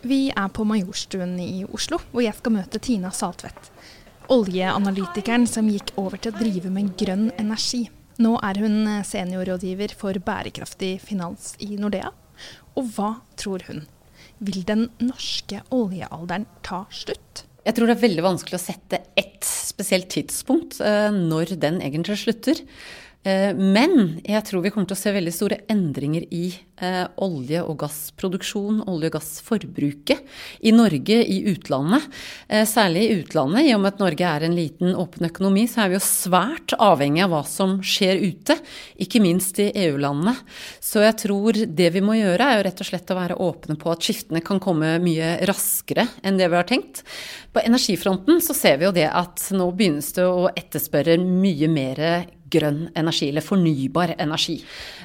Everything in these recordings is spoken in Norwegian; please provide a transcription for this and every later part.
Vi er på Majorstuen i Oslo, hvor jeg skal møte Tina Saltvedt. Oljeanalytikeren som gikk over til å drive med grønn energi. Nå er hun seniorrådgiver for bærekraftig finans i Nordea. Og hva tror hun? Vil den norske oljealderen ta slutt? Jeg tror det er veldig vanskelig å sette ett spesielt tidspunkt eh, når den egentlig slutter. Eh, men jeg tror vi kommer til å se veldig store endringer i eh, olje- og gassproduksjon, olje- og gassforbruket, i Norge, i utlandet. Eh, særlig i utlandet. I og med at Norge er en liten åpen økonomi, så er vi jo svært avhengig av hva som skjer ute. Ikke minst i EU-landene. Så jeg tror det vi må gjøre, er jo rett og slett å være åpne på at skiftene kan komme mye raskere enn det vi har tenkt. På energifronten så ser vi jo det at nå begynnes det å etterspørre mye mer grønn energi, eller fornybar energi.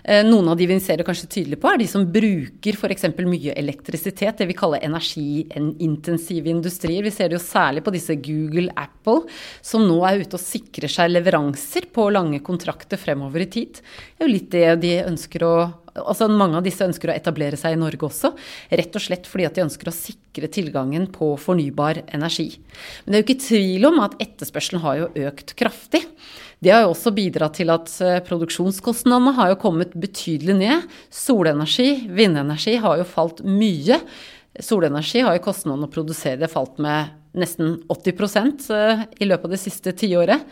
Eh, noen av de vi ser det kanskje tydelig på, er de som bruker f.eks. mye elektrisitet, det vi kaller energiintensive industrier. Vi ser det jo særlig på disse Google, Apple, som nå er ute og sikrer seg leveranser på lange kontrakter fremover i tid. Det er jo litt det de ønsker å altså Mange av disse ønsker å etablere seg i Norge også, rett og slett fordi at de ønsker å sikre tilgangen på fornybar energi. Men det er jo ikke tvil om at etterspørselen har jo økt kraftig. Det har jo også bidratt til at eh, produksjonskostnadene har jo kommet betydelig ned. Solenergi, vindenergi har jo falt mye. Solenergi har jo kostnaden å produsere det falt med nesten 80 eh, i løpet av det siste tiåret.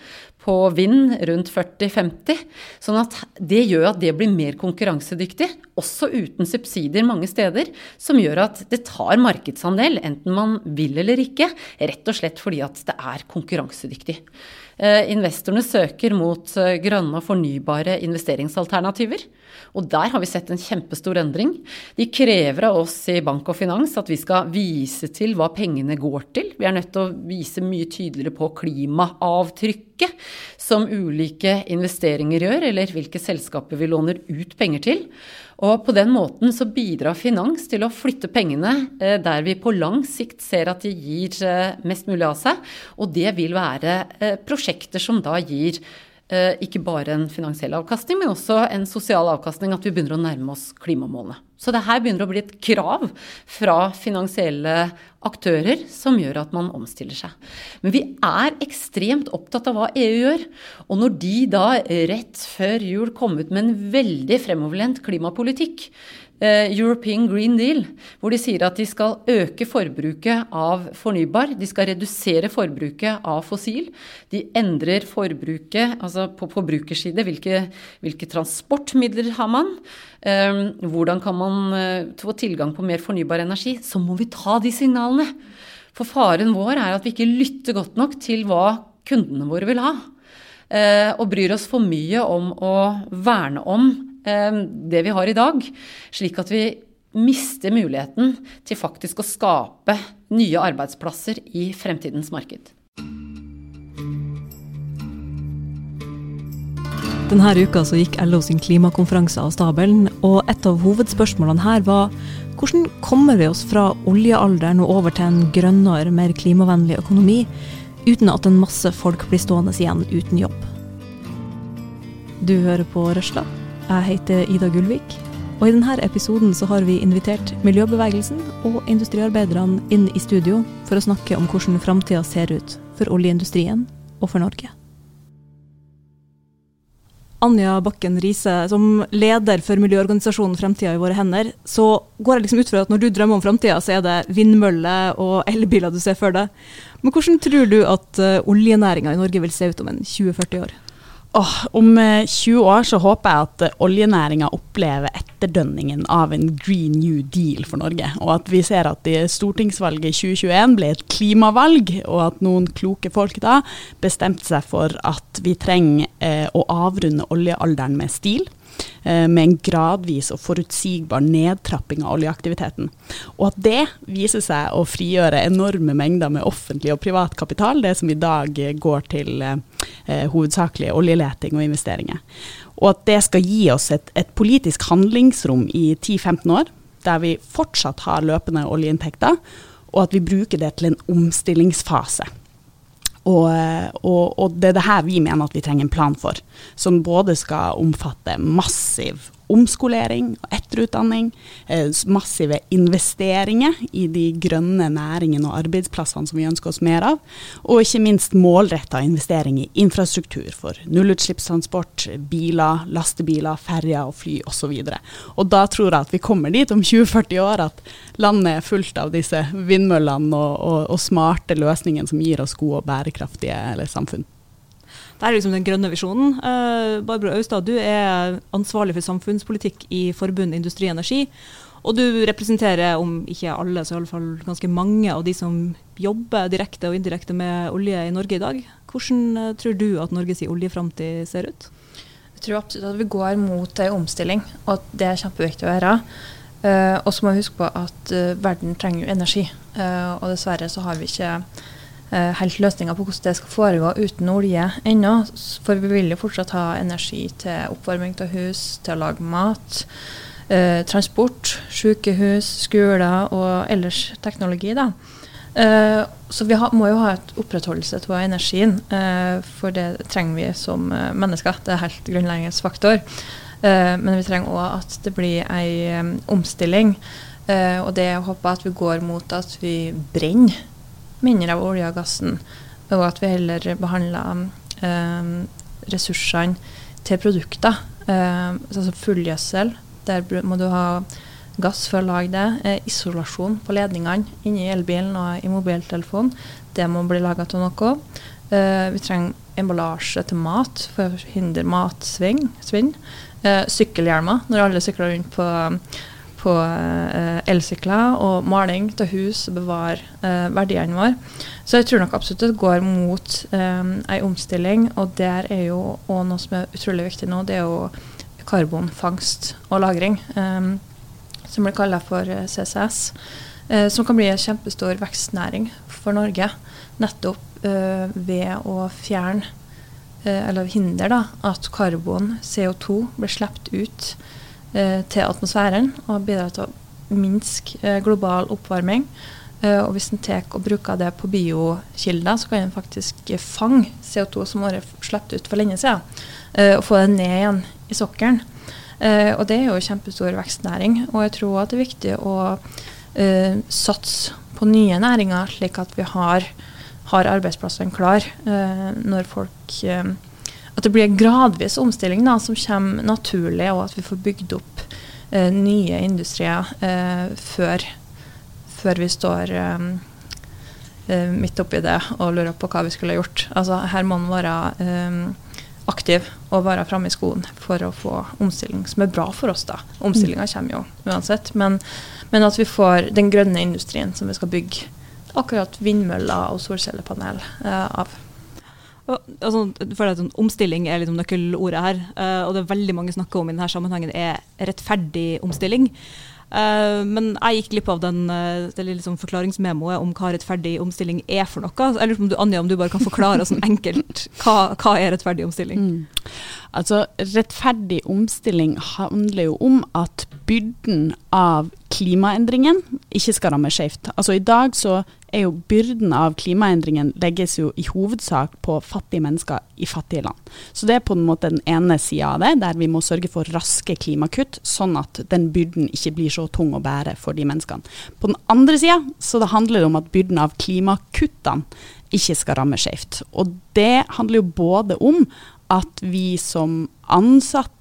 På vind rundt 40-50. Sånn at det gjør at det blir mer konkurransedyktig, også uten subsidier mange steder. Som gjør at det tar markedsandel, enten man vil eller ikke. Rett og slett fordi at det er konkurransedyktig. Eh, investorene søker mot eh, grønne og fornybare investeringsalternativer. Og der har vi sett en kjempestor endring. De krever av oss i bank og finans at vi skal vise til hva pengene går til. Vi er nødt til å vise mye tydeligere på klimaavtrykket som ulike investeringer gjør, eller hvilke selskaper vi låner ut penger til. Og på den måten så bidrar finans til å flytte pengene eh, der vi på lang sikt ser at de gir eh, mest mulig av seg. Og det vil være eh, prosjekter som da gir ikke bare en finansiell avkastning, men også en sosial avkastning. At vi begynner å nærme oss klimamålene. Så det her begynner å bli et krav fra finansielle aktører som gjør at man omstiller seg. Men vi er ekstremt opptatt av hva EU gjør. Og når de da rett før jul kom ut med en veldig fremoverlent klimapolitikk, Eh, European Green Deal, hvor de sier at de skal øke forbruket av fornybar. De skal redusere forbruket av fossil. De endrer forbruket, altså på forbrukerside, hvilke, hvilke transportmidler har man? Eh, hvordan kan man eh, få tilgang på mer fornybar energi? Så må vi ta de signalene. For faren vår er at vi ikke lytter godt nok til hva kundene våre vil ha. Og bryr oss for mye om å verne om Ehm, det vi har i dag, slik at vi mister muligheten til faktisk å skape nye arbeidsplasser i fremtidens marked. Denne uka så gikk LO sin klimakonferanse av stabelen, og et av hovedspørsmålene her var hvordan kommer vi oss fra oljealderen og over til en grønnere, mer klimavennlig økonomi, uten at en masse folk blir stående igjen uten jobb? Du hører på Røsla. Jeg heter Ida Gullvik, og i denne episoden så har vi invitert miljøbevegelsen og industriarbeiderne inn i studio for å snakke om hvordan framtida ser ut for oljeindustrien og for Norge. Anja Bakken Riise, som leder for miljøorganisasjonen Fremtida i våre hender, så går jeg liksom ut fra at når du drømmer om framtida, så er det vindmøller og elbiler du ser for deg. Men hvordan tror du at uh, oljenæringa i Norge vil se ut om en 20-40 år? Oh, om 20 eh, år så håper jeg at eh, oljenæringa opplever etterdønningen av en green new deal for Norge. Og at vi ser at stortingsvalget i 2021 ble et klimavalg, og at noen kloke folk da bestemte seg for at vi trenger eh, å avrunde oljealderen med stil. Eh, med en gradvis og forutsigbar nedtrapping av oljeaktiviteten. Og at det viser seg å frigjøre enorme mengder med offentlig og privat kapital, det som i dag går til eh, hovedsakelig oljeleting og investeringer. Og at det skal gi oss et, et politisk handlingsrom i 10-15 år, der vi fortsatt har løpende oljeinntekter, og at vi bruker det til en omstillingsfase. Og, og, og, det er det her vi mener at vi trenger en plan for, som både skal omfatte massiv omskolering og etterutdanning, eh, massive investeringer i de grønne næringene og arbeidsplassene som vi ønsker oss mer av, og ikke minst målretta investering i infrastruktur for nullutslippstransport, biler, lastebiler, ferjer og fly osv. Og, og da tror jeg at vi kommer dit om 20-40 år at landet er fullt av disse vindmøllene og, og, og smarte løsningene som gir oss gode og bærekraftige samfunn. Det er liksom den grønne visjonen. Uh, Barbro Austad, du er ansvarlig for samfunnspolitikk i Forbund Industri Energi. Og du representerer, om ikke alle, så i alle fall ganske mange av de som jobber direkte og indirekte med olje i Norge i dag. Hvordan uh, tror du at Norges oljeframtid ser ut? Jeg tror absolutt at vi går mot en omstilling, og at det er kjempeviktig å gjøre. Uh, og så må vi huske på at verden trenger energi. og dessverre så har vi ikke Eh, helt løsninger på hvordan det skal foregå uten olje ennå. For vi vil jo fortsatt ha energi til oppvarming av hus, til å lage mat, eh, transport, sykehus, skoler og ellers teknologi. da. Eh, så vi ha, må jo ha et opprettholdelse av energien, eh, for det trenger vi som eh, mennesker. Det er helt grunnleggende faktor. Eh, men vi trenger òg at det blir ei omstilling. og det å håpe at vi går mot at vi brenner mindre av olje og gassen, og at vi heller behandler eh, ressursene til produkter. Eh, altså fullgjødsel, der må du ha gass for å lage det. Eh, isolasjon på ledningene inni elbilen og i mobiltelefonen, det må bli laga av noe. Eh, vi trenger emballasje til mat for å hindre matsvinn. Eh, sykkelhjelmer når alle sykler rundt på på eh, elsykler og maling til hus bevare eh, verdiene våre. Så jeg tror nok absolutt det går mot eh, ei omstilling, og der er jo òg noe som er utrolig viktig nå, det er jo karbonfangst og -lagring, eh, som blir kalla for eh, CCS. Eh, som kan bli en kjempestor vekstnæring for Norge, nettopp ved å fjerne eller hindre da, at karbon, CO2, blir sluppet ut Eh, til atmosfæren og bidrar til å minske eh, global oppvarming. Eh, og hvis en tar og bruker det på biokilder, så kan en faktisk fange CO2 som har vært sluppet ut for lenge siden, og få det ned igjen i sokkelen. og det er jo kjempestor vekstnæring. Og jeg tror at det er viktig å satse på nye næringer, slik at vi har, har arbeidsplassene klar uh, når folk at det blir en gradvis omstilling da, som kommer naturlig, og at vi får bygd opp eh, nye industrier eh, før, før, vi står eh, eh midt oppi det og lurer på hva vi skulle gjort. Altså, her må man være eh, aktiv og være framme i skoen for å få omstilling som er bra for oss. da. Omstillinga kommer jo uansett, men, men, at vi får den grønne industrien som vi skal bygge akkurat vindmøller og solcellepanel eh, av. Altså, for sånn, Omstilling er liksom nøkkelordet her. Uh, og det er veldig mange snakker om i denne sammenhengen er rettferdig omstilling. Uh, men jeg gikk glipp av den, uh, det liksom forklaringsmemoet om hva rettferdig omstilling er for noe. Jeg lurer på om du, Anja, om du bare kan forklare sånn enkelt hva, hva er rettferdig omstilling? Mm. Altså, Rettferdig omstilling handler jo om at byrden av klimaendringen ikke skal ramme skjevt. Altså, I dag så er jo byrden av klimaendringen legges jo i hovedsak på fattige mennesker i fattige land. Så det er på en måte den ene sida av det, der vi må sørge for raske klimakutt, sånn at den byrden ikke blir så tung å bære for de menneskene. På den andre sida så det handler det om at byrden av klimakuttene ikke skal ramme skjevt. Og det handler jo både om at vi som ansatte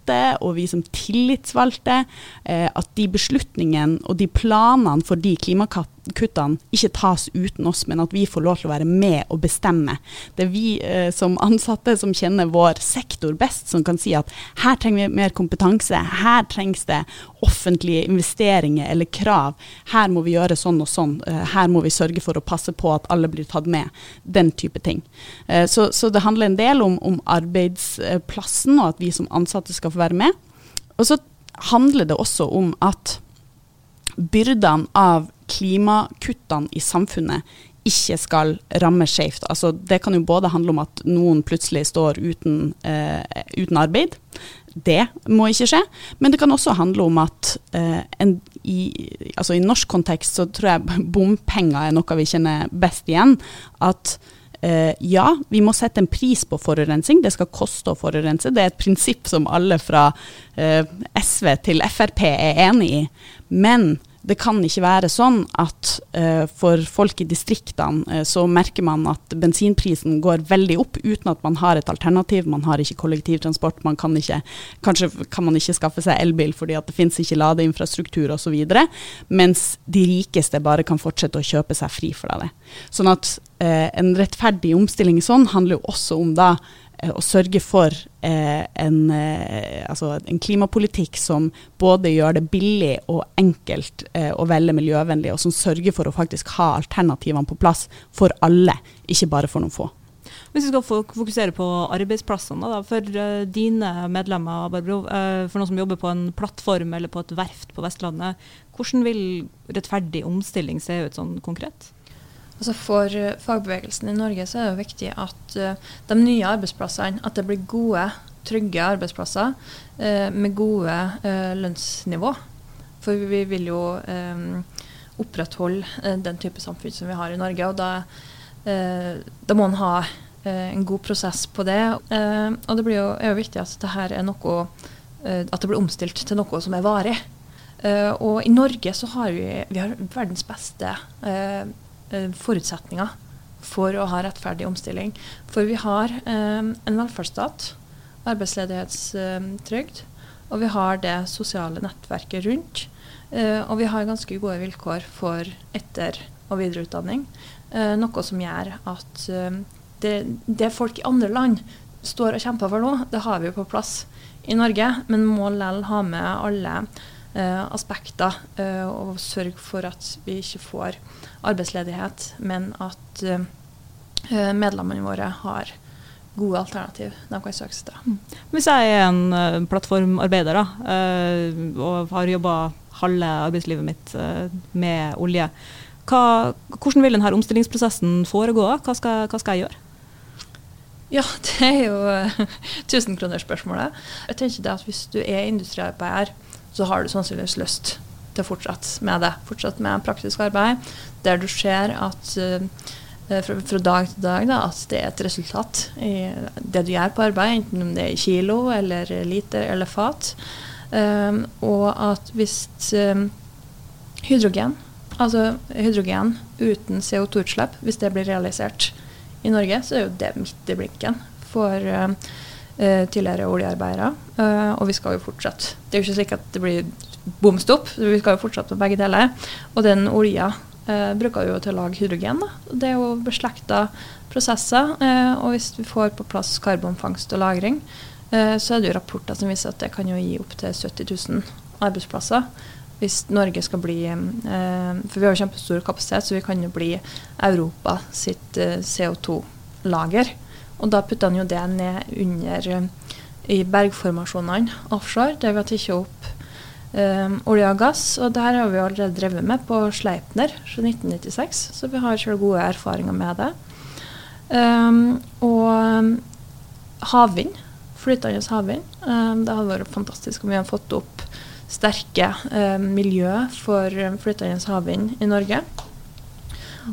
og vi som tillitsvalgte, eh, at de beslutningene og de planene for de klimakuttene ikke tas uten oss, men at vi får lov til å være med og bestemme. Det er vi eh, som ansatte som kjenner vår sektor best, som kan si at her trenger vi mer kompetanse, her trengs det offentlige investeringer eller krav, her må vi gjøre sånn og sånn, eh, her må vi sørge for å passe på at alle blir tatt med. Den type ting. Så, så, det handler en del om, om arbeidsplassen, og at vi som ansatte skal få være med. Og så handler det også om at byrdene av klimakuttene i samfunnet ikke skal ramme skjevt. Altså, det kan jo både handle om at noen plutselig står uten, eh, uten, arbeid. Det må ikke skje. Men det kan også handle om at eh, en, i, altså i norsk kontekst så tror jeg bompenger er noe vi kjenner best igjen. At ja, vi må sette en pris på forurensning. Det skal koste å forurense. Det er et prinsipp som alle fra eh, SV til Frp er enig i. Men det kan ikke være sånn at uh, for folk i distriktene uh, så merker man at bensinprisen går veldig opp uten at man har et alternativ. Man har ikke kollektivtransport, man kan ikke, kanskje kan man ikke skaffe seg elbil fordi at det finnes ikke ladeinfrastruktur osv. Mens de rikeste bare kan fortsette å kjøpe seg fri fra det. Sånn at uh, en rettferdig omstilling sånn handler jo også om da å sørge for eh, en, eh, altså en, klimapolitikk som både gjør det billig og enkelt eh, å velge miljøvennlig, og som sørger for å faktisk ha alternativene på plass for alle, ikke bare for noen få. Hvis vi skal fokusere på arbeidsplassene, da, for dine medlemmer, Barbro, for noen som jobber på en plattform eller på et verft på Vestlandet, hvordan vil rettferdig omstilling se ut sånn konkret? Altså For uh, fagbevegelsen i Norge så er det viktig at uh, de nye arbeidsplassene at det blir gode, trygge arbeidsplasser uh, med gode lønnsnivå. For vi vil jo opprettholde den type samfunn som vi har i Norge. Og da, da må en ha en god prosess på det. og det jo, er jo viktig at det her er noe at det blir omstilt til noe som er varig. og i Norge så har vi, vi har verdens beste Eh, forutsetninger for å ha rettferdig omstilling. For vi har eh, en velferdsstat, arbeidsledighetstrygd, og vi har det sosiale nettverket rundt. Eh, og vi har ganske gode vilkår for etter- og videreutdanning. noe som gjør at det, det folk i andre land står og kjemper for nå, det har vi jo på plass i Norge, men må likevel ha med alle eh, aspekter eh, og sørge for at vi ikke får arbeidsledighet, men at eh, medlemmene våre har gode alternativ de kan søke seg til. Mm. Hvis jeg er en plattformarbeider da, og har jobba halve arbeidslivet mitt med olje, hva, hvordan vil denne omstillingsprosessen foregå? Hva skal, hva skal jeg gjøre? Ja, det er jo tusenkronersspørsmålet. Jeg tenker det at Hvis du er industriarbeider, så har du sannsynligvis lyst til å fortsette med det. Fortsette med praktisk arbeid der du ser at uh, fra, fra, dag til dag da, at det er et resultat i det du gjør på arbeid, enten om det er kilo eller liter eller fat. Um, og at hvis um, hydrogen, altså hydrogen uten CO2-utslipp, hvis det blir realisert i Norge, så er jo det midt i blinken for uh, tidligere oljearbeidere. Uh, og vi skal jo fortsette. Det er jo ikke slik at det blir bom stopp, vi skal jo fortsette med begge deler. Og den olja bruker bruker jo til å lage hydrogen. Da. Det er jo beslekta prosesser. Eh, og hvis vi får på plass karbonfangst og -lagring, eh, så er det jo rapporter som viser at det kan jo gi opptil 70 000 arbeidsplasser. Hvis Norge skal bli eh, For vi har kjempestor kapasitet, så vi kan jo bli Europa sitt eh, CO2-lager. Og da putter han jo det ned under eh, i bergformasjonene offshore, der vi har tatt opp um, olje og gass. Og det her har vi allerede drevet med på Sleipner fra 1996, så vi har selv gode erfaringer med det. Um, og havvind, flytende havvind, um, det hadde vært fantastisk om vi hadde fått opp sterke miljø for flytende havvind i Norge.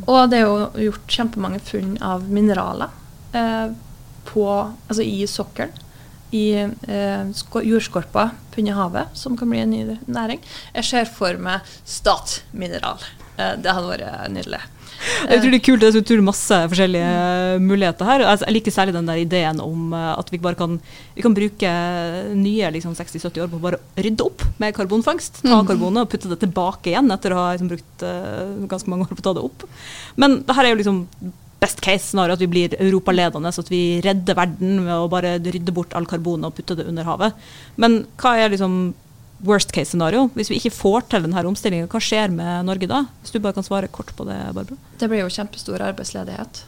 Og det er jo gjort kjempemange funn av mineraler på, altså i sokkelen i eh, jordskorpa under havet, som kan bli en ny næring. Jeg ser for meg statmineral. Eh, det hadde vært nydelig. Jeg tror det er kult. Det er masse forskjellige mm. muligheter her. Altså, jeg liker særlig den der ideen om at vi bare kan, vi kan bruke nye liksom, 60-70 år på å bare rydde opp med karbonfangst. Ta mm. karbonet og putte det tilbake igjen etter å ha liksom, brukt uh, ganske mange år på å ta det opp. Men det her er jo liksom best case scenario at vi blir europaledende, så at vi redder verden ved å bare rydde bort all karbonet og putte det under havet. Men hva er liksom worst case scenario? Hvis vi ikke får til denne omstillingen, hva skjer med Norge da? Hvis du bare kan svare kort på det, Barbro. Det blir jo kjempestor arbeidsledighet.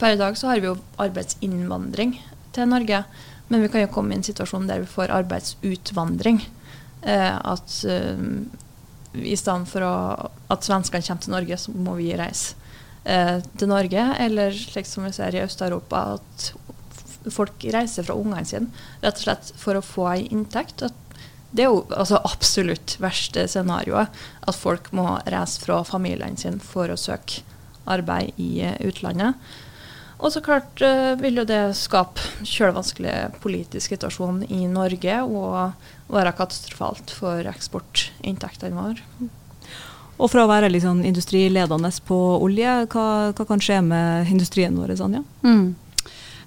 Per i dag så har vi jo arbeidsinnvandring til Norge, men vi kan jo komme i en situasjon der vi får arbeidsutvandring. Eh, at eh, i stedet for å, at svenskene kommer til Norge, så må vi reise eh, til Norge, eller slik som vi ser i Øst-Europa, at folk reiser fra ungene sine rett og slett for å få ei inntekt. det er jo altså, absolutt verste scenarioet, at folk må reise fra familiene sine for å søke arbeid i uh, utlandet. Og så klart eh, vil jo det skape kjølevanskelig politisk situasjon i Norge og være katastrofalt for eksportinntektene våre. Og fra å være liksom industriledende på olje, hva, hva, kan skje med industrien vår, Anja? Mm.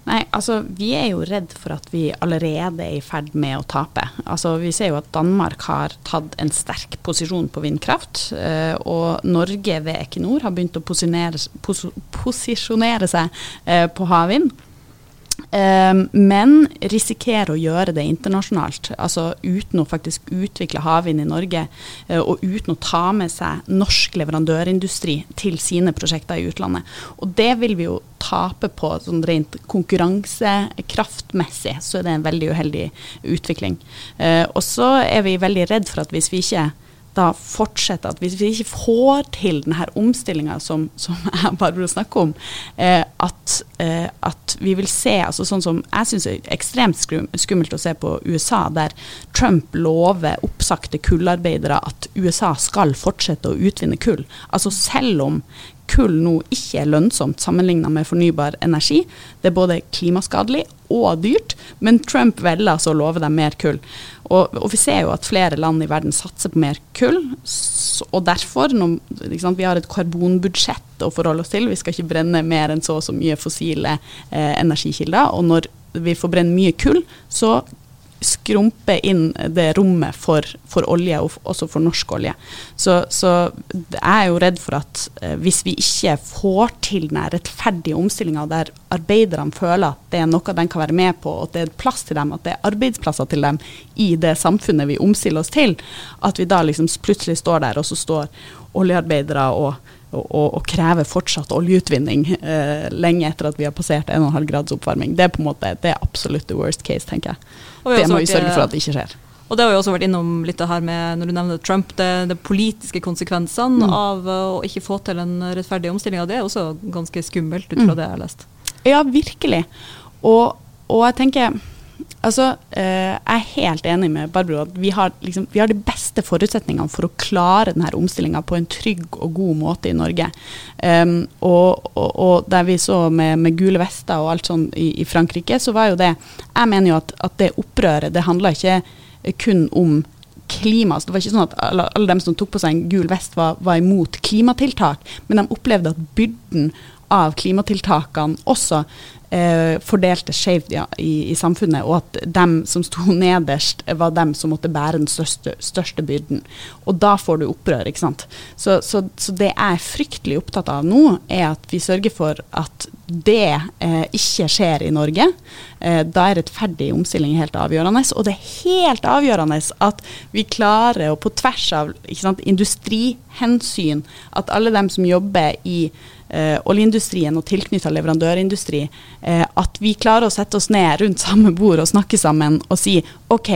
Nei, altså Vi er jo redd for at vi allerede er i ferd med å tape. Altså Vi ser jo at Danmark har tatt en sterk posisjon på vindkraft. Eh, og Norge ved Equinor har begynt å posisjonere, pos posisjonere seg eh, på havvind. Um, men risikerer å gjøre det internasjonalt, altså uten å faktisk utvikle havvind i Norge, uh, og uten å ta med seg norsk leverandørindustri til sine prosjekter i utlandet. Og det vil vi jo tape på sånn rent konkurransekraftmessig, så er det en veldig uheldig utvikling. Uh, og så er vi veldig redd for at hvis vi ikke da fortsette at hvis vi ikke får til denne omstillinga som, som jeg bare snakker om, eh, at, eh, at, vi vil se altså sånn som Jeg syns er ekstremt skummelt å se på USA, der Trump lover oppsagte kullarbeidere at USA skal fortsette å utvinne kull. Altså selv om kull nå ikke er lønnsomt sammenlignet med fornybar energi. Det er både klimaskadelig og dyrt, men Trump velger altså å love dem mer kull. Og, og, vi ser jo at flere land i verden satser på mer kull, og derfor, når, sant, vi har et karbonbudsjett å forholde oss til, vi skal ikke brenne mer enn så og så mye fossile eh, energikilder. og når vi får brenne mye kull, så skrumpe inn det rommet for, for olje, og også for norsk olje. Så, så jeg er jo redd for at eh, hvis vi ikke får til den rettferdige omstillinga der arbeiderne føler at det er noe de kan være med på, at det er plass til dem, at det er arbeidsplasser til dem i det samfunnet vi omstiller oss til, at vi da liksom plutselig står der, og så står oljearbeidere og og, og, krever fortsatt oljeutvinning eh, lenge etter at vi har passert 1,5 grads oppvarming. Det er på en måte, det er absolutt the worst case, tenker jeg. Det må vi sørge for at det ikke skjer. Og det har vi også vært innom litt det her med, når du nevner Trump, det, det politiske konsekvensene mm. av å ikke få til en rettferdig omstilling. Det er også ganske skummelt, ut fra mm. det jeg har lest. Ja, virkelig. Og, og jeg tenker Altså, eh, Jeg er helt enig med Barbro at vi har, liksom, vi har de beste forutsetningene for å klare denne omstillinga på en trygg og god måte i Norge. Um, og, og, og, der vi så med, med, gule vester og alt sånn i, i, Frankrike, så var jo det Jeg mener jo at, at det opprøret, det handla ikke kun om klima. Så det var ikke sånn at alle, alle dem som tok på seg en gul vest, var, var imot klimatiltak, men de opplevde at byrden av klimatiltakene også eh, fordelte skjevt ja, i, i, samfunnet, og at dem som sto nederst, var dem som måtte bære den største, største byrden. Og da får du opprør, ikke sant. Så, så, så, det jeg er fryktelig opptatt av nå, er at vi sørger for at det eh, ikke skjer i Norge. Eh, da er rettferdig omstilling helt avgjørende. Og det er helt avgjørende at vi klarer, og på tvers av sant, industrihensyn, at alle dem som jobber i eh, oljeindustrien og tilknytta leverandørindustri, eh, at vi klarer å sette oss ned rundt samme bord og snakke sammen og si OK,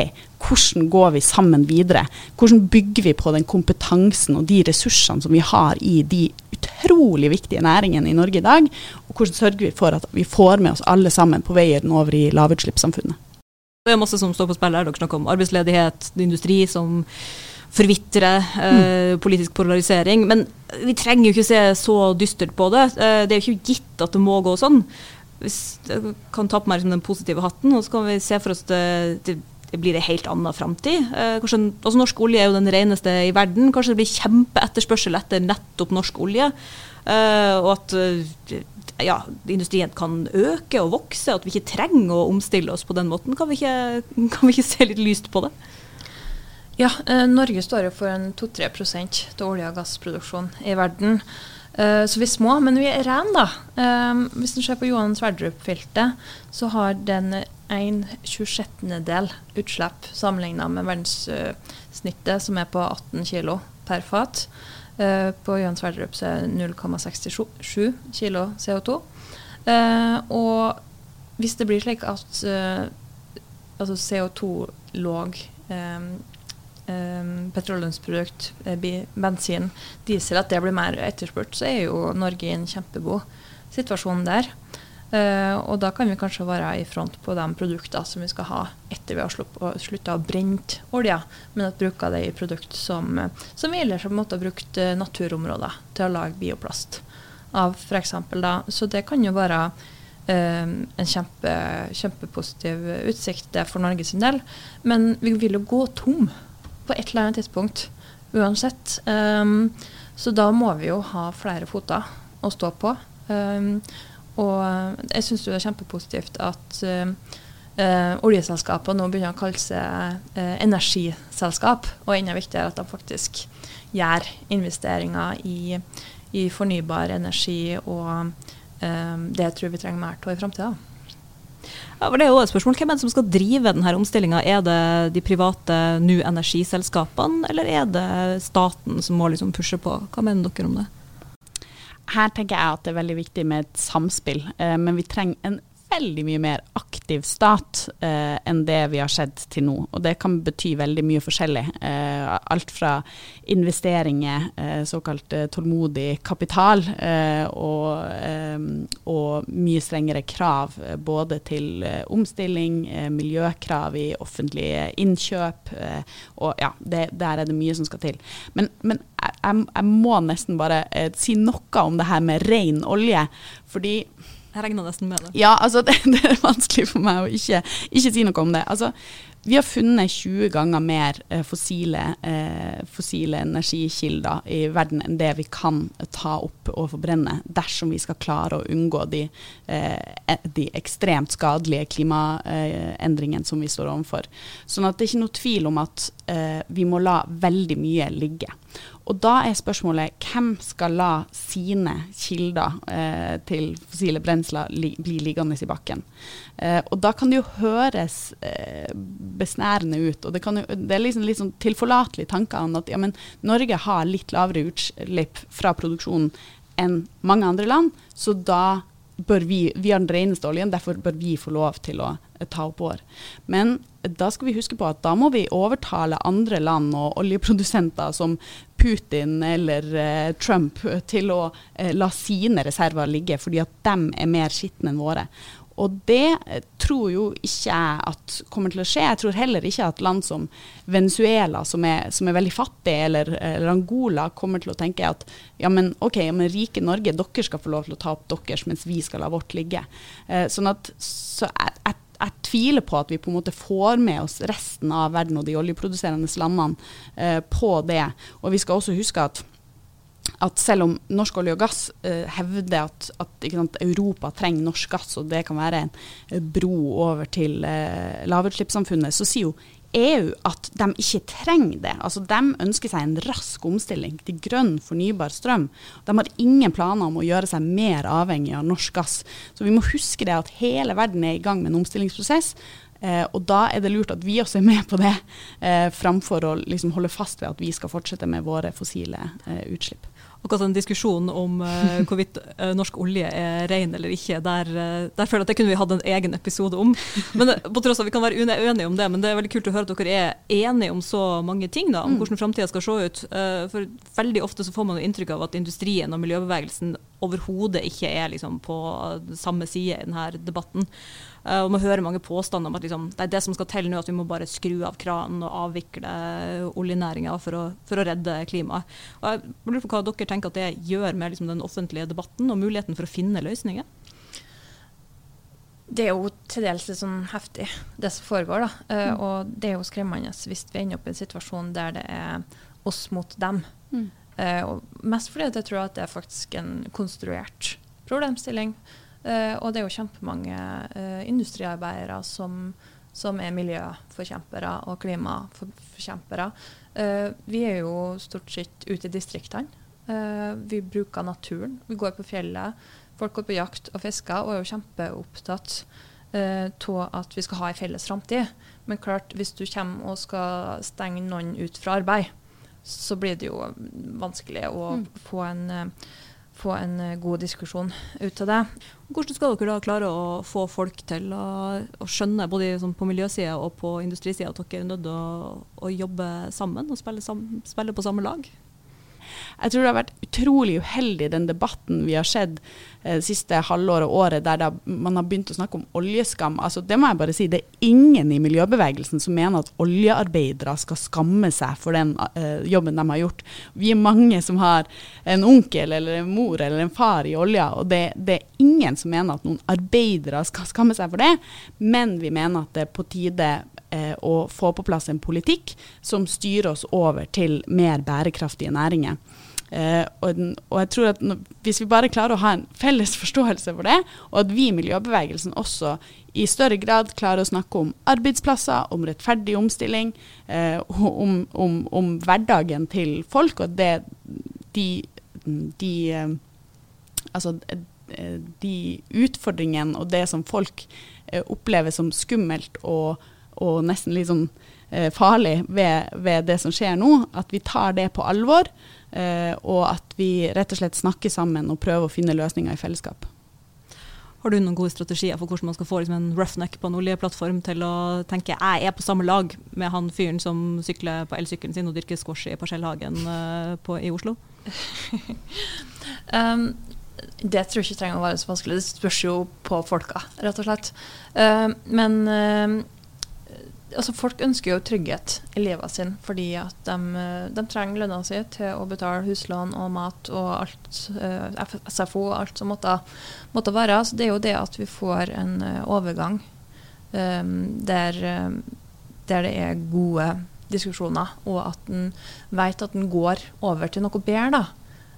hvordan går vi sammen videre? Hvordan bygger vi på den kompetansen og de ressursene som vi har i de utrolig viktige næringene i Norge i dag? Og hvordan sørger vi for at vi får med oss alle sammen på veien over i lavutslippssamfunnet? Det er masse som står på spill her. Dere snakker om arbeidsledighet, industri som forvitre, eh, mm. politisk polarisering. Men vi trenger jo ikke se så dystert på det. Eh, det er jo ikke gitt at det må gå sånn. Vi kan ta på meg den positive hatten, og så kan vi se for oss det, det, det blir en helt annen framtid. Eh, altså norsk olje er jo den reneste i verden. Kanskje det blir kjempeetterspørsel etter nettopp norsk olje. Eh, og at eh, ja, industrien kan øke og vokse, at vi ikke trenger å omstille oss på den måten. Kan vi ikke, kan vi ikke se litt lyst på det? Ja, eh, Norge står jo for en 2-3 til olje- og gassproduksjon i verden. Eh, så vi er små, men vi er rene, da. Eh, hvis en ser på Johan Sverdrup-feltet, så har den en 26-del utslipp sammenlignet med verdenssnittet, som er på 18 kg per fat. På Johan Sverdrup så er det 0,67 kg CO2. Eh, og hvis det blir slik at altså CO2-låg um, petroleumsprodukt, eh, bensin, diesel, at det blir mer etterspurt, så er jo Norge i en kjempegod situasjon der. Uh, og da kan vi kanskje være i front på de produktene som vi skal ha etter vi har slutta å brenne olja, men at bruke det i produkt som, som vi ellers har brukt naturområder til å lage bioplast av, f.eks. Så det kan jo være en kjempe, kjempepositiv utsikt for Norge sin del. Men vi vil jo gå tom på et eller annet tidspunkt uansett. Um, så da må vi jo ha flere foter å stå på. Um, og jeg syns det er kjempepositivt at uh, uh, oljeselskapene nå begynner å kalle seg uh, energiselskap, og enda viktigere at de faktisk gjør investeringer i, i fornybar energi, og det tror jeg vi trenger mer av i framtida. Ja, det er jo et spørsmål. Hvem er det som skal drive denne omstillinga? Er det de private nå energiselskapene, eller er det staten som må liksom pushe på? Hva mener dere om det? Her tenker jeg at det er veldig viktig med et samspill, eh, men vi trenger en veldig mye mer aktiv stat eh, enn det vi har sett til nå. Og det kan bety veldig mye forskjellig. Eh, alt fra investeringer, eh, såkalt eh, tålmodig kapital, eh, og, eh, og, mye strengere krav både til omstilling, miljøkrav i offentlige innkjøp. og ja, det, der er det mye som skal til. Men, men jeg, jeg, må nesten bare si noe om det her med ren olje. fordi jeg regna nesten med det. Ja, altså det, det, er vanskelig for meg å ikke, ikke si noe om det. Altså, vi har funnet 20 ganger mer eh, fossile, eh, fossile, energikilder i verden enn det vi kan ta opp og forbrenne, dersom vi skal klare å unngå de, eh, de ekstremt skadelige klimaendringene som vi står overfor. Sånn at det er ikke noe tvil om at eh, vi må la veldig mye ligge. Og da er spørsmålet hvem skal la sine kilder eh, til fossile brensler li bli liggende i bakken. Eh, og da kan det jo høres eh, besnærende ut, og det, jo, det er liksom litt sånn tilforlatelige tanker om at ja, men Norge har litt lavere utslipp fra produksjonen enn mange andre land, så da bør vi, vi har den reneste oljen, derfor bør vi få lov til å ta opp vår. Men da skal vi huske på at da må vi overtale andre land og oljeprodusenter som Putin eller eh, Trump til å eh, la sine reserver ligge, fordi at de er mer skitne enn våre. Og det eh, tror jo ikke jeg at kommer til å skje. Jeg tror heller ikke at land som Venezuela, som er, som er veldig fattige, eller, eller, Angola, kommer til å tenke at ja, men ok, men rike Norge, dere skal få lov til å ta opp deres, mens vi skal la vårt ligge. Eh, sånn at så jeg, jeg, jeg, tviler på at vi på en måte får med oss resten av verden og de oljeproduserende landene eh, på det. Og vi skal også huske at at selv om norsk olje og gass eh, hevder at, at sant, Europa trenger norsk gass, og det kan være en eh, bro over til eh, lavutslippssamfunnet, så sier jo EU at de ikke trenger det. Altså, de ønsker seg en rask omstilling til grønn, fornybar strøm. De har ingen planer om å gjøre seg mer avhengig av norsk gass. Så vi må huske det at hele verden er i gang med en omstillingsprosess. Eh, og da er det lurt at vi også er med på det, eh, framfor å liksom holde fast ved at vi skal fortsette med våre fossile eh, utslipp akkurat en diskusjon om uh, hvorvidt uh, norsk olje er ren eller ikke. Der, uh, der føler jeg at det kunne vi hatt en egen episode om. Men på tross av Vi kan være uenige om det, men det er veldig kult å høre at dere er enige om så mange ting. da, Om mm. hvordan framtida skal se ut. for veldig ofte så får man inntrykk av at industrien og miljøbevegelsen overhodet ikke er liksom, på samme side i denne debatten. Uh, og Man hører mange påstander om at liksom, det er det som skal til nå, at vi må bare skru av kranen og avvikle oljenæringa for, for, å redde klimaet. Og jeg lurer på Hva dere tenker at det gjør med liksom, den offentlige debatten og muligheten for å finne løsninger? Det er jo til dels litt sånn heftig, det som foregår. da. Uh, mm. Og det er jo skremmende hvis vi ender opp i en situasjon der det er oss mot dem. Mm. Uh, og mest fordi jeg tror at det er faktisk en konstruert problemstilling. Uh, og det er jo kjempemange uh, industriarbeidere som, som, er miljøforkjempere og klimaforkjempere. Vi er jo stort sett ute i distriktene. vi bruker naturen. Vi går på fjellet. Folk går på jakt og fisker og er jo kjempeopptatt av at vi skal ha en felles framtid. Men klart, hvis du kommer og skal stenge noen ut fra arbeid, så blir det jo vanskelig å mm. få en få en eh, god diskusjon ut av det. Hvordan skal dere da klare å få folk til å, å skjønne, både på miljøsida og på industrisida, at dere er nødt til å, å, jobbe sammen og spille, sam, spille, på samme lag? Jeg tror det har vært utrolig uheldig den debatten vi har sett eh, siste halvåret og året, der det, man har begynt å snakke om oljeskam. Altså, det må jeg bare si, det er ingen i miljøbevegelsen som mener at oljearbeidere skal skamme seg for den eh, jobben de har gjort. Vi er mange som har en onkel eller en mor eller en far i olja, og det, det er ingen som mener at noen arbeidere skal skamme seg for det, men vi mener at det er på tide eh, å få på plass en politikk som styrer oss over til mer bærekraftige næringer. Eh, og, og, jeg tror at Hvis vi bare klarer å ha en felles forståelse for det, og at vi i miljøbevegelsen også i større grad klarer å snakke om arbeidsplasser, om rettferdig omstilling, eh, om, om, om, hverdagen til folk, og det de, de eh, Altså eh, de utfordringene og det som folk eh, opplever som skummelt og og nesten litt sånn eh, farlig ved, ved, det som skjer nå. At vi tar det på alvor, eh, og at vi rett og slett snakker sammen og prøver å finne løsninger i fellesskap. Har du noen gode strategier for hvordan man skal få liksom, en roughneck på en oljeplattform til å tenke jeg er på samme lag med han fyren som sykler på elsykkelen sin og dyrker squash i parsellhagen uh, i Oslo? um, det tror jeg ikke trenger å være så vanskelig. Det spørs jo på folka, rett og slett. Uh, men uh, altså Folk ønsker jo trygghet i livet sin fordi at de, de trenger lønna si til å betale huslån og mat og alt, eh, SFO og alt som måtte, måtte, være. Så det er jo det at vi får en uh, overgang um, der, der, det er gode diskusjoner, og at en vet at en går over til noe bedre.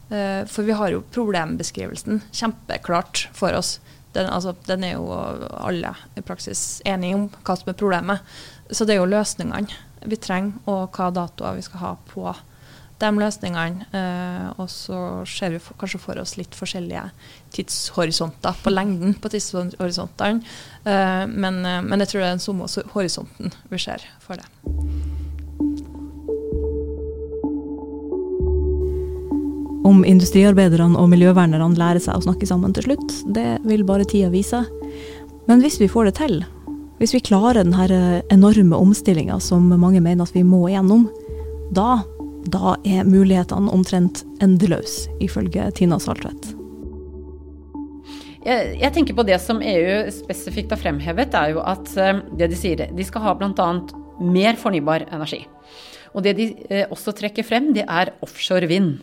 Uh, for vi har jo problembeskrivelsen kjempeklart for oss. Den, altså, den, er jo alle i praksis enige om hva som er problemet. Så det er jo løsningene vi trenger, og hva datoer vi skal ha på de løsningene. Eh, og så ser vi for, kanskje for oss litt forskjellige tidshorisonter på lengden på tidshorisontene. Eh, men, eh, men, jeg tror det er den samme horisonten vi ser for det. Om industriarbeiderne og miljøvernerne lærer seg å snakke sammen til slutt, det vil bare tida vise. Men hvis vi får det til, hvis vi klarer denne eh, enorme omstillinga som mange mener at vi må igjennom, da, da er mulighetene omtrent endeløse, ifølge Tina Saltvedt. Jeg, jeg, tenker på det som EU spesifikt har fremhevet, er jo at eh, det de sier, de skal ha bl.a. mer fornybar energi. Og det de eh, også trekker frem, det er offshore vind.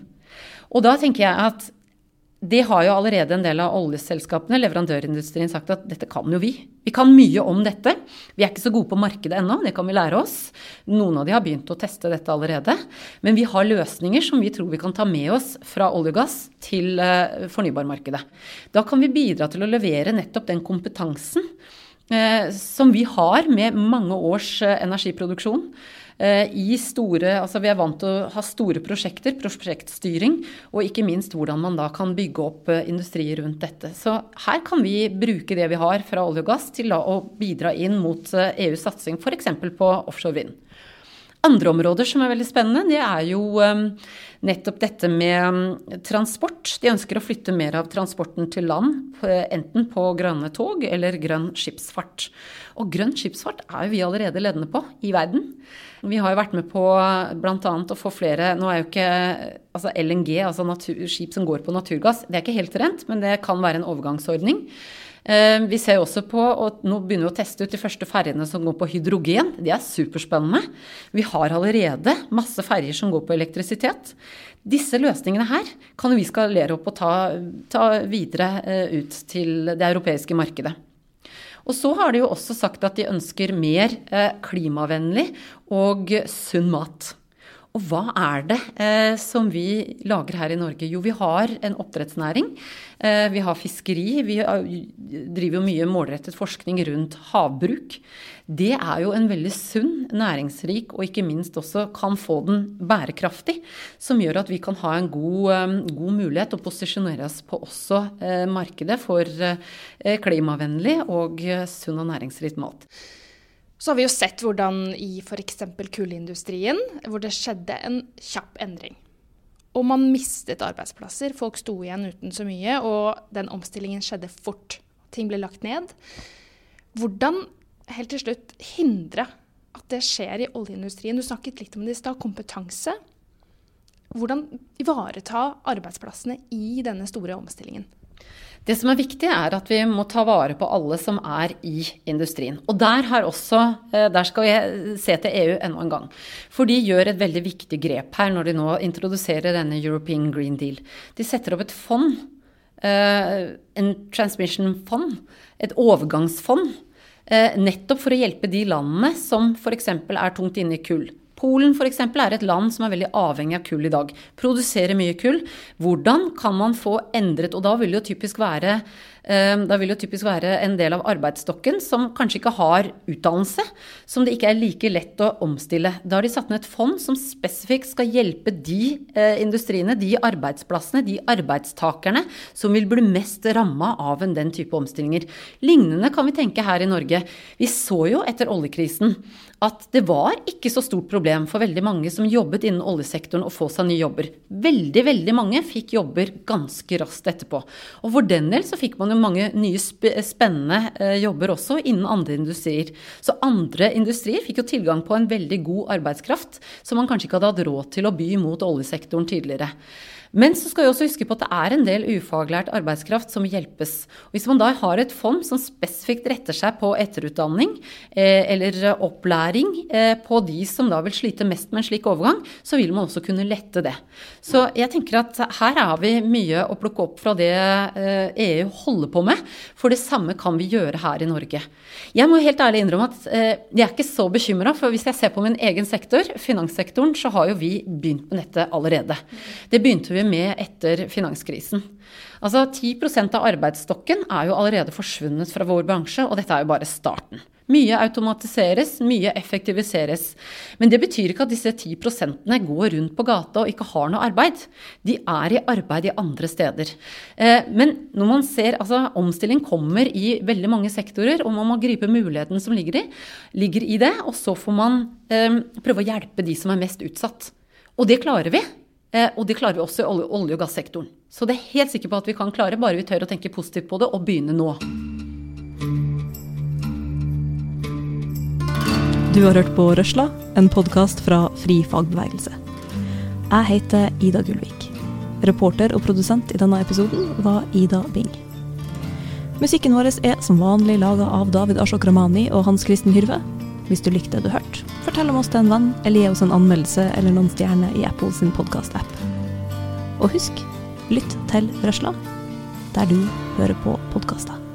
Og da tenker jeg at det har jo allerede en del av oljeselskapene, leverandørindustrien, sagt at dette kan jo vi. Vi kan mye om dette. Vi er ikke så gode på markedet ennå, det kan vi lære oss. Noen av de har begynt å teste dette allerede. Men vi har løsninger som vi tror vi kan ta med oss fra olje og gass til eh, fornybarmarkedet. Da kan vi bidra til å levere nettopp den kompetansen eh, som vi har med mange års eh, energiproduksjon. Eh, i store Altså vi er vant til å ha store prosjekter, prosjektstyring, og ikke minst hvordan man da kan bygge opp industrier industri rundt dette. Så her kan vi bruke det vi har fra olje og gass til å bidra inn mot EUs eh, e satsing f.eks. på offshore vind. Andre områder som er veldig spennende, det er jo nettopp dette med transport. De ønsker å flytte mer av transporten til land, enten på grønne tog eller grønn skipsfart. Og grønn skipsfart er jo vi allerede ledende på i verden. Vi har jo vært med på bl.a. å få flere Nå er jo ikke altså LNG, altså natur, skip som går på naturgass, det er ikke helt rent, men det kan være en overgangsordning. Eh, vi ser også på, og nå begynner vi å teste ut de første ferjene som går på hydrogen. De er superspennende. Vi har allerede masse ferjer som går på elektrisitet. Disse løsningene her kan vi skalere opp og ta, ta videre eh, ut til det europeiske markedet. Og så har de jo også sagt at de ønsker mer eh, klimavennlig og sunn mat. Og hva er det eh, som vi lager her i Norge? Jo, vi har en oppdrettsnæring. Eh, vi har fiskeri. Vi driver jo mye målrettet forskning rundt havbruk. Det er jo en veldig sunn, næringsrik og ikke minst også kan få den bærekraftig. Som gjør at vi kan ha en god, eh, god mulighet å posisjonere oss på også eh, markedet for eh, klimavennlig og sunn og næringsrik mat. Så har vi jo sett hvordan i f.eks. kullindustrien, hvor det skjedde en kjapp endring. Og man mistet arbeidsplasser, folk sto igjen uten så mye, og den omstillingen skjedde fort. Ting ble lagt ned. Hvordan, helt til slutt, hindre at det skjer i oljeindustrien? Du snakket litt om det i stad, kompetanse. hvordan ivareta arbeidsplassene i denne store omstillingen? Det som er viktig, er at vi må ta vare på alle som er i industrien. Og der, også, eh, der skal vi se til EU enda en gang. For de gjør et veldig viktig grep her når de nå introduserer denne European Green Deal. De setter opp et fond, eh, en transmission-fond, et overgangsfond, eh, nettopp for å hjelpe de landene som f.eks. er tungt inne i kull. Polen f.eks. er et land som er veldig avhengig av kull i dag. Produserer mye kull. Hvordan kan man få endret Og da vil det jo typisk være da vil jo typisk være en del av arbeidsstokken som kanskje ikke har utdannelse, som det ikke er like lett å omstille. Da har de satt ned et fond som spesifikt skal hjelpe de eh, industriene, de arbeidsplassene, de arbeidstakerne som vil bli mest ramma av en den type omstillinger. Lignende kan vi tenke her i Norge. Vi så jo etter oljekrisen at det var ikke så stort problem for veldig mange som jobbet innen oljesektoren å få seg nye jobber. Veldig, veldig mange fikk jobber ganske raskt etterpå. Og for den del så fikk man jo mange nye spennende eh, jobber også innen andre industrier. Så andre industrier fikk jo tilgang på en veldig god arbeidskraft som man kanskje ikke hadde hatt råd til å by mot oljesektoren tidligere. Men så skal vi også huske på at det er en del ufaglært arbeidskraft som hjelpes. Hvis man da har et fond som spesifikt retter seg på etterutdanning eh, eller opplæring eh, på de som da vil slite mest med en slik overgang, så vil man også kunne lette det. Så jeg tenker at her har vi mye å plukke opp fra det eh, EU holder på med, for det samme kan vi gjøre her i Norge. Jeg må helt ærlig innrømme at eh, jeg er ikke så bekymra, for hvis jeg ser på min egen sektor, finanssektoren, så har jo vi begynt med dette allerede. Det begynte vi med etter finanskrisen. Altså 10% av arbeidsstokken er jo allerede forsvunnet fra vår bransje, og dette er jo bare starten. Mye automatiseres, mye effektiviseres. Men det betyr ikke at disse 10% går rundt på gata og ikke har noe arbeid. De er i arbeid i andre steder. Eh, men når man ser altså omstilling kommer i veldig mange sektorer, og man må gripe muligheten som ligger i, ligger i det, og så får man eh, prøve å hjelpe de som er mest utsatt. Og det klarer vi. Eh, og det klarer vi også i olje- og gassektoren. Så det er helt sikker på at vi kan klare, bare vi tør å tenke positivt på det og begynne nå. Du har hørt på Røsla, en podkast fra Fri fagbevegelse. Jeg heter Ida Gullvik. Reporter og produsent i denne episoden var Ida Bing. Musikken vår er som vanlig laga av David Ashok Ramani og Hans Kristen Hyrve. Hvis du likte det du hørte, fortell om oss til en venn, eller gi oss en anmeldelse eller noen stjerner i Apple sin podkast-app. Og husk, lytt til Røsla der du hører på podkaster.